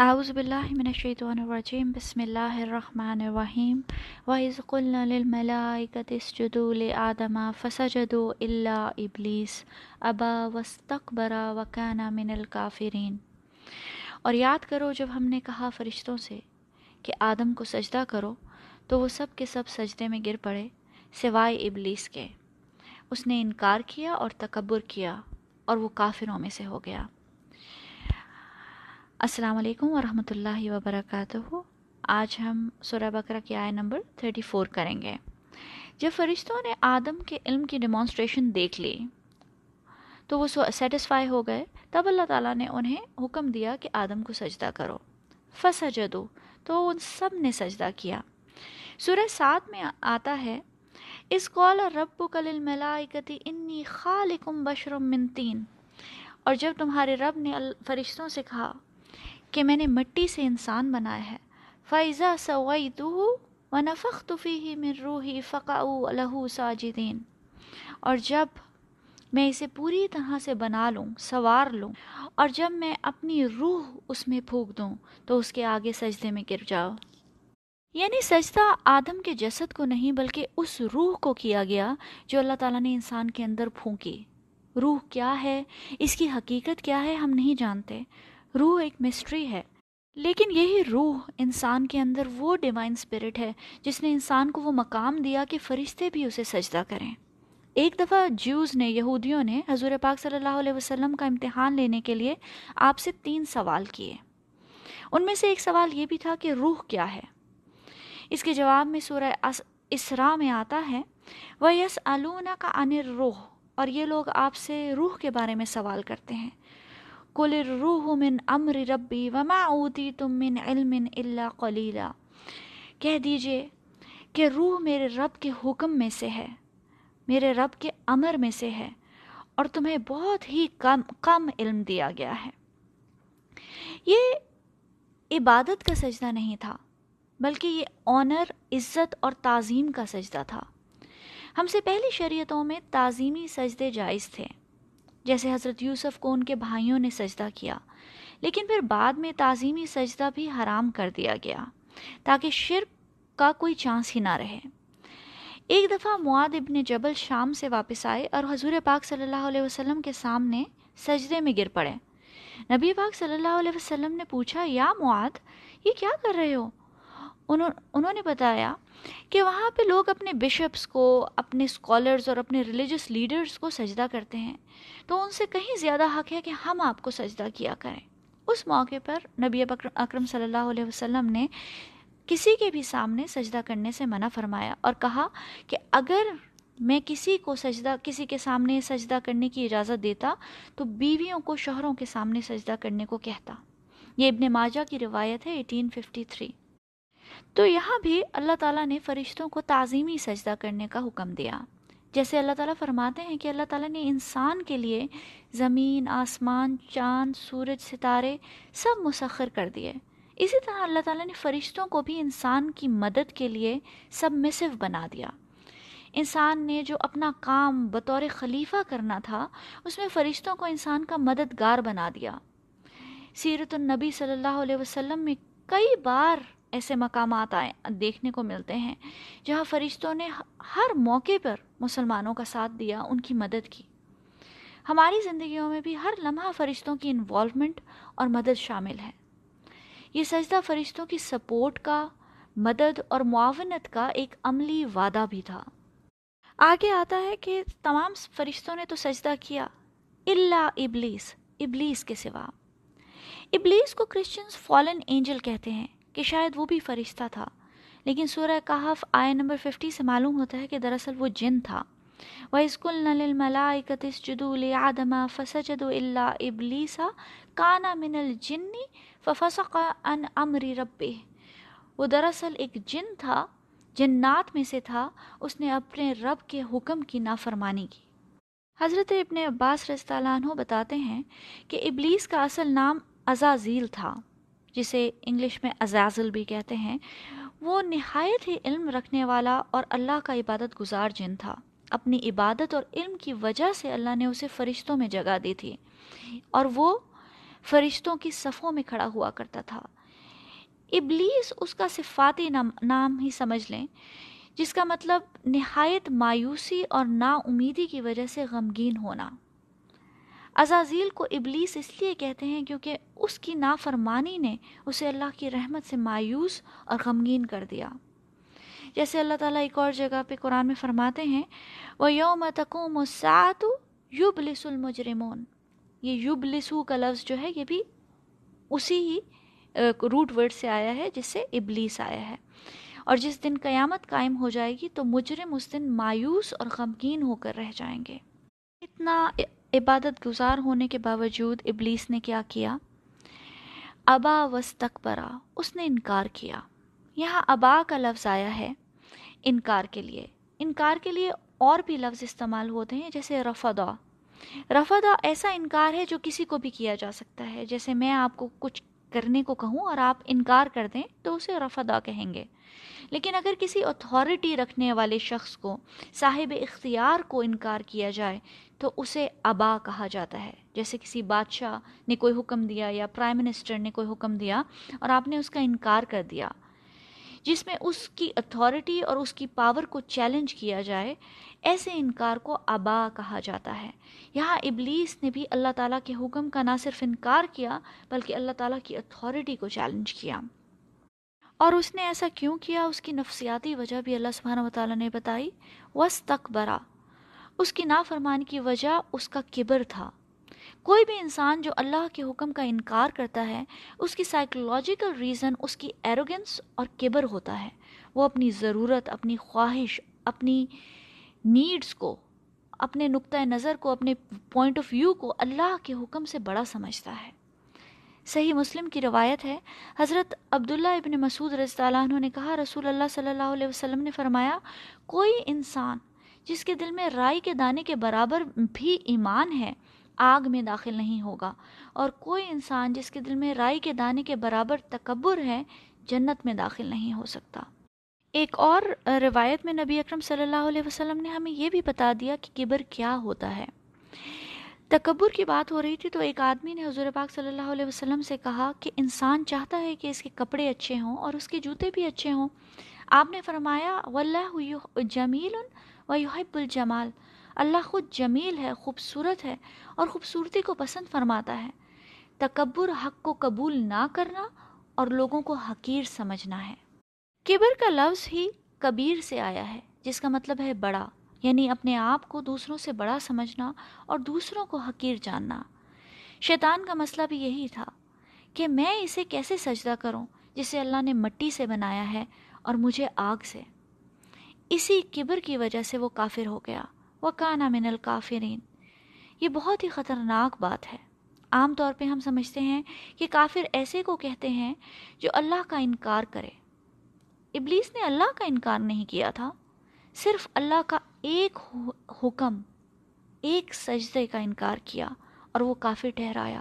اعوذ باللہ من الشیطان الرجیم، بسم اللہ الرحمن الرحیم وَإِذْ قُلْنَا لِلْمَلَائِكَةِ اسْجُدُوا لِآدَمَ فَسَجَدُوا إِلَّا إِبْلِيسَ أَبَى وَاسْتَكْبَرَ وَكَانَ مِنَ الْكَافِرِينَ اور یاد کرو، جب ہم نے کہا فرشتوں سے کہ آدم کو سجدہ کرو، تو وہ سب کے سب سجدے میں گر پڑے، سوائے ابلیس کے۔ اس نے انکار کیا اور تکبر کیا اور وہ کافروں میں سے ہو گیا۔ السلام علیکم ورحمۃ اللہ وبرکاتہ۔ آج ہم سورہ بکرہ کی آئے نمبر 34 کریں گے۔ جب فرشتوں نے آدم کے علم کی ڈیمانسٹریشن دیکھ لی، تو وہ سیٹسفائی ہو گئے۔ تب اللہ تعالیٰ نے انہیں حکم دیا کہ آدم کو سجدہ کرو۔ فسجدو تو ان سب نے سجدہ کیا۔ سورہ سات میں آتا ہے اس قول رب کل ملائکتی انی خالقم بشرم من تین۔ اور جب تمہارے رب نے فرشتوں سے کہا کہ میں نے مٹی سے انسان بنایا ہے۔ فائزہ سوئی تو و نفق طفی میں روحی فقا الہ ساجدین اور جب میں اسے پوری طرح سے بنا لوں، سوار لوں، اور جب میں اپنی روح اس میں پھونک دوں، تو اس کے آگے سجدے میں گر جاؤ۔ یعنی سجدہ آدم کے جسد کو نہیں، بلکہ اس روح کو کیا گیا جو اللہ تعالیٰ نے انسان کے اندر پھونکی۔ روح کیا ہے؟ اس کی حقیقت کیا ہے؟ ہم نہیں جانتے۔ روح ایک مسٹری ہے۔ لیکن یہی روح انسان کے اندر وہ ڈیوائن اسپرٹ ہے جس نے انسان کو وہ مقام دیا کہ فرشتے بھی اسے سجدہ کریں۔ ایک دفعہ جیوز نے، یہودیوں نے حضور پاک صلی اللہ علیہ وسلم کا امتحان لینے کے لیے آپ سے تین سوال کیے۔ ان میں سے ایک سوال یہ بھی تھا کہ روح کیا ہے؟ اس کے جواب میں سورہ اسرا میں آتا ہے وہ یس علونا کا انر روح اور یہ لوگ آپ سے روح کے بارے میں سوال کرتے ہیں۔ کل روح من امر ربی وما اوتی تم من علم اللہ قلیلا کہہ دیجیے کہ روح میرے رب کے حکم میں سے ہے، میرے رب کے امر میں سے ہے اور تمہیں بہت ہی کم کم علم دیا گیا ہے۔ یہ عبادت کا سجدہ نہیں تھا، بلکہ یہ آنر عزت اور تعظیم کا سجدہ تھا۔ ہم سے پہلی شریعتوں میں تعظیمی سجدے جائز تھے۔ جیسے حضرت یوسف کو ان کے بھائیوں نے سجدہ کیا۔ لیکن پھر بعد میں تعظیمی سجدہ بھی حرام کر دیا گیا تاکہ شرک کا کوئی چانس ہی نہ رہے۔ ایک دفعہ معاد ابن جبل شام سے واپس آئے اور حضور پاک صلی اللہ علیہ وسلم کے سامنے سجدے میں گر پڑے۔ نبی پاک صلی اللہ علیہ وسلم نے پوچھا، یا معاد یہ کیا کر رہے ہو؟ انہوں انہوں نے بتایا کہ وہاں پہ لوگ اپنے بشپس کو، اپنے اسکالرز اور اپنے ریلیجس لیڈرز کو سجدہ کرتے ہیں۔ تو ان سے کہیں زیادہ حق ہے کہ ہم آپ کو سجدہ کیا کریں۔ اس موقع پر نبی اکرم صلی اللہ علیہ وسلم نے کسی کے بھی سامنے سجدہ کرنے سے منع فرمایا اور کہا کہ اگر میں کسی کو سجدہ، کسی کے سامنے سجدہ کرنے کی اجازت دیتا تو بیویوں کو شوہروں کے سامنے سجدہ کرنے کو کہتا۔ یہ ابن ماجہ کی روایت ہے 1853 تو یہاں بھی اللہ تعالیٰ نے فرشتوں کو تعظیمی سجدہ کرنے کا حکم دیا۔ جیسے اللہ تعالیٰ فرماتے ہیں کہ اللہ تعالیٰ نے انسان کے لیے زمین، آسمان، چاند، سورج، ستارے سب مسخر کر دیے۔ اسی طرح اللہ تعالیٰ نے فرشتوں کو بھی انسان کی مدد کے لیے سب مسو بنا دیا۔ انسان نے جو اپنا کام بطور خلیفہ کرنا تھا، اس میں فرشتوں کو انسان کا مددگار بنا دیا۔ سیرت النبی صلی اللہ علیہ وسلم میں کئی بار ایسے مقامات آئے، دیکھنے کو ملتے ہیں، جہاں فرشتوں نے ہر موقع پر مسلمانوں کا ساتھ دیا، ان کی مدد کی۔ ہماری زندگیوں میں بھی ہر لمحہ فرشتوں کی انوالومنٹ اور مدد شامل ہے۔ یہ سجدہ فرشتوں کی سپورٹ کا، مدد اور معاونت کا ایک عملی وعدہ بھی تھا۔ آگے آتا ہے کہ تمام فرشتوں نے تو سجدہ کیا اللہ ابلیس ابلیس کے سوا۔ ابلیس کو کرسچنز فالن اینجل کہتے ہیں۔ کہ شاید وہ بھی فرشتہ تھا۔ لیکن سورہ کہف آئے نمبر ففٹی سے معلوم ہوتا ہے کہ دراصل وہ جن تھا۔ وہ اسکول نل ملاکتس جدول آدم فسجد اللہ ابلیسا کانا من الجنی ففسق ان رب وہ دراصل ایک جن تھا، جنات میں سے تھا۔ اس نے اپنے رب کے حکم کی نافرمانی کی۔ حضرت ابن عباس رضی اللہ عنہ بتاتے ہیں کہ ابلیس کا اصل نام ازازیل تھا۔ جسے انگلش میں ازازل بھی کہتے ہیں، وہ نہایت ہی علم رکھنے والا اور اللہ کا عبادت گزار جن تھا۔ اپنی عبادت اور علم کی وجہ سے اللہ نے اسے فرشتوں میں جگہ دی تھی اور وہ فرشتوں کی صفوں میں کھڑا ہوا کرتا تھا۔ ابلیس اس کا صفاتی نام ہی سمجھ لیں، جس کا مطلب نہایت مایوسی اور نا امیدی کی وجہ سے غمگین ہونا۔ عزازیل کو ابلیس اس لیے کہتے ہیں کیونکہ اس کی نافرمانی نے اسے اللہ کی رحمت سے مایوس اور غمگین کر دیا۔ جیسے اللہ تعالیٰ ایک اور جگہ پہ قرآن میں فرماتے ہیں وہ یوم تقوم و سات یوب لس المجرمون۔ یہ یوب لسو کا لفظ جو ہے، یہ بھی اسی ہی روٹ ورڈ سے آیا ہے جس سے ابلیس آیا ہے۔ اور جس دن قیامت قائم ہو جائے گی، تو مجرم اس دن مایوس اور غمگین ہو کر رہ جائیں گے۔ اتنا عبادت گزار ہونے کے باوجود ابلیس نے کیا کیا؟ ابا وسطرا اس نے انکار کیا۔ یہاں ابا کا لفظ آیا ہے انکار کے لیے۔ انکار کے لیے اور بھی لفظ استعمال ہوتے ہیں، جیسے رفدا رفدا ایسا انکار ہے جو کسی کو بھی کیا جا سکتا ہے۔ جیسے میں آپ کو کچھ کرنے کو کہوں اور آپ انکار کر دیں تو اسے رفدا کہیں گے۔ لیکن اگر کسی اتھارٹی رکھنے والے شخص کو، صاحب اختیار کو انکار کیا جائے تو اسے ابا کہا جاتا ہے۔ جیسے کسی بادشاہ نے کوئی حکم دیا یا پرائم منسٹر نے کوئی حکم دیا اور آپ نے اس کا انکار کر دیا۔ جس میں اس کی اتھارٹی اور اس کی پاور کو چیلنج کیا جائے، ایسے انکار کو ابا کہا جاتا ہے۔ یہاں ابلیس نے بھی اللہ تعالیٰ کے حکم کا نہ صرف انکار کیا، بلکہ اللہ تعالیٰ کی اتھارٹی کو چیلنج کیا۔ اور اس نے ایسا کیوں کیا؟ اس کی نفسیاتی وجہ بھی اللہ سبحانہ و تعالیٰ نے بتائی۔ وس تک برا اس کی نافرمان کی وجہ اس کا کبر تھا۔ کوئی بھی انسان جو اللہ کے حکم کا انکار کرتا ہے، اس کی سائیکولوجیکل ریزن اس کی ایروگنس اور کبر ہوتا ہے۔ وہ اپنی ضرورت، اپنی خواہش، اپنی نیڈز کو، اپنے نقطۂ نظر کو، اپنے پوائنٹ آف ویو کو اللہ کے حکم سے بڑا سمجھتا ہے۔ صحیح مسلم کی روایت ہے، حضرت عبداللہ ابن مسعود رضی اللہ عنہ نے کہا، رسول اللہ صلی اللہ علیہ وسلم نے فرمایا، کوئی انسان جس کے دل میں رائی کے دانے کے برابر بھی ایمان ہے، آگ میں داخل نہیں ہوگا۔ اور کوئی انسان جس کے دل میں رائی کے دانے کے برابر تکبر ہے، جنت میں داخل نہیں ہو سکتا۔ ایک اور روایت میں نبی اکرم صلی اللہ علیہ وسلم نے ہمیں یہ بھی بتا دیا کہ کبر کیا ہوتا ہے۔ تکبر کی بات ہو رہی تھی تو ایک آدمی نے حضور پاک صلی اللہ علیہ وسلم سے کہا کہ انسان چاہتا ہے کہ اس کے کپڑے اچھے ہوں اور اس کے جوتے بھی اچھے ہوں۔ آپ نے فرمایا، واللہ جمیل و یحب الجمال اللہ خود جمیل ہے، خوبصورت ہے اور خوبصورتی کو پسند فرماتا ہے۔ تکبر حق کو قبول نہ کرنا اور لوگوں کو حقیر سمجھنا ہے۔ کبر کا لفظ ہی کبیر سے آیا ہے، جس کا مطلب ہے بڑا یعنی اپنے آپ کو دوسروں سے بڑا سمجھنا اور دوسروں کو حقیر جاننا۔ شیطان کا مسئلہ بھی یہی تھا کہ میں اسے کیسے سجدہ کروں جسے اللہ نے مٹی سے بنایا ہے اور مجھے آگ سے۔ اسی کبر کی وجہ سے وہ کافر ہو گیا۔ وہ کانا من الکافرین۔ یہ بہت ہی خطرناک بات ہے۔ عام طور پہ ہم سمجھتے ہیں کہ کافر ایسے کو کہتے ہیں جو اللہ کا انکار کرے۔ ابلیس نے اللہ کا انکار نہیں کیا تھا۔ صرف اللہ کا ایک حکم، ایک سجدے کا انکار کیا اور وہ کافی ٹھہرایا۔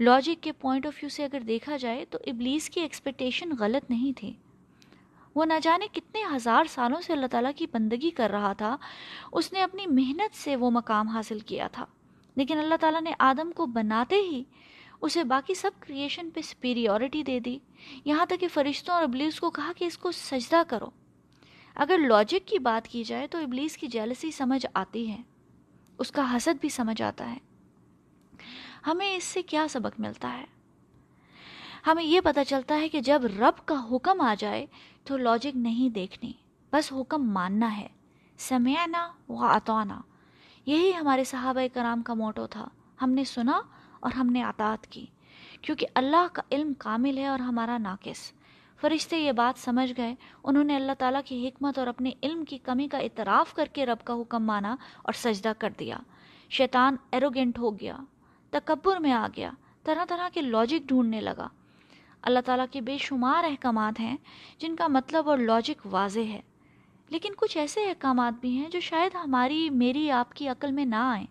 لاجک کے پوائنٹ آف ویو سے اگر دیکھا جائے تو ابلیس کی ایکسپیکٹیشن غلط نہیں تھی۔ وہ نہ جانے کتنے ہزار سالوں سے اللہ تعالیٰ کی بندگی کر رہا تھا، اس نے اپنی محنت سے وہ مقام حاصل کیا تھا۔ لیکن اللہ تعالیٰ نے آدم کو بناتے ہی اسے باقی سب کریشن پہ سپیریورٹی دے دی۔ یہاں تک کہ فرشتوں اور ابلیس کو کہا کہ اس کو سجدہ کرو۔ اگر لاجک کی بات کی جائے تو ابلیس کی جیلسی سمجھ آتی ہے، اس کا حسد بھی سمجھ آتا ہے۔ ہمیں اس سے کیا سبق ملتا ہے؟ ہمیں یہ پتہ چلتا ہے کہ جب رب کا حکم آ جائے تو لاجک نہیں دیکھنی، بس حکم ماننا ہے۔ سمیعنا و اطعنا۔ یہی ہمارے صحابہ کرام کا موٹو تھا۔ ہم نے سنا اور ہم نے اطاعت کی۔ کیونکہ اللہ کا علم کامل ہے اور ہمارا ناقص۔ فرشتے یہ بات سمجھ گئے۔ انہوں نے اللہ تعالیٰ کی حکمت اور اپنے علم کی کمی کا اعتراف کر کے رب کا حکم مانا اور سجدہ کر دیا۔ شیطان ایروگینٹ ہو گیا، تکبر میں آ گیا، طرح طرح کے لاجک ڈھونڈنے لگا۔ اللہ تعالیٰ کے بے شمار احکامات ہیں جن کا مطلب اور لاجک واضح ہے۔ لیکن کچھ ایسے احکامات بھی ہیں جو شاید ہماری، میری، آپ کی عقل میں نہ آئیں۔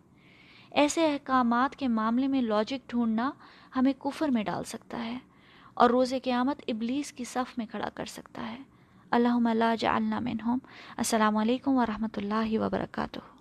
ایسے احکامات کے معاملے میں لاجک ڈھونڈنا ہمیں کفر میں ڈال سکتا ہے اور روز قیامت ابلیس کی صف میں کھڑا کر سکتا ہے۔ اللہم اللہ جعلنا منہم۔ السلام علیکم ورحمۃ اللہ وبرکاتہ۔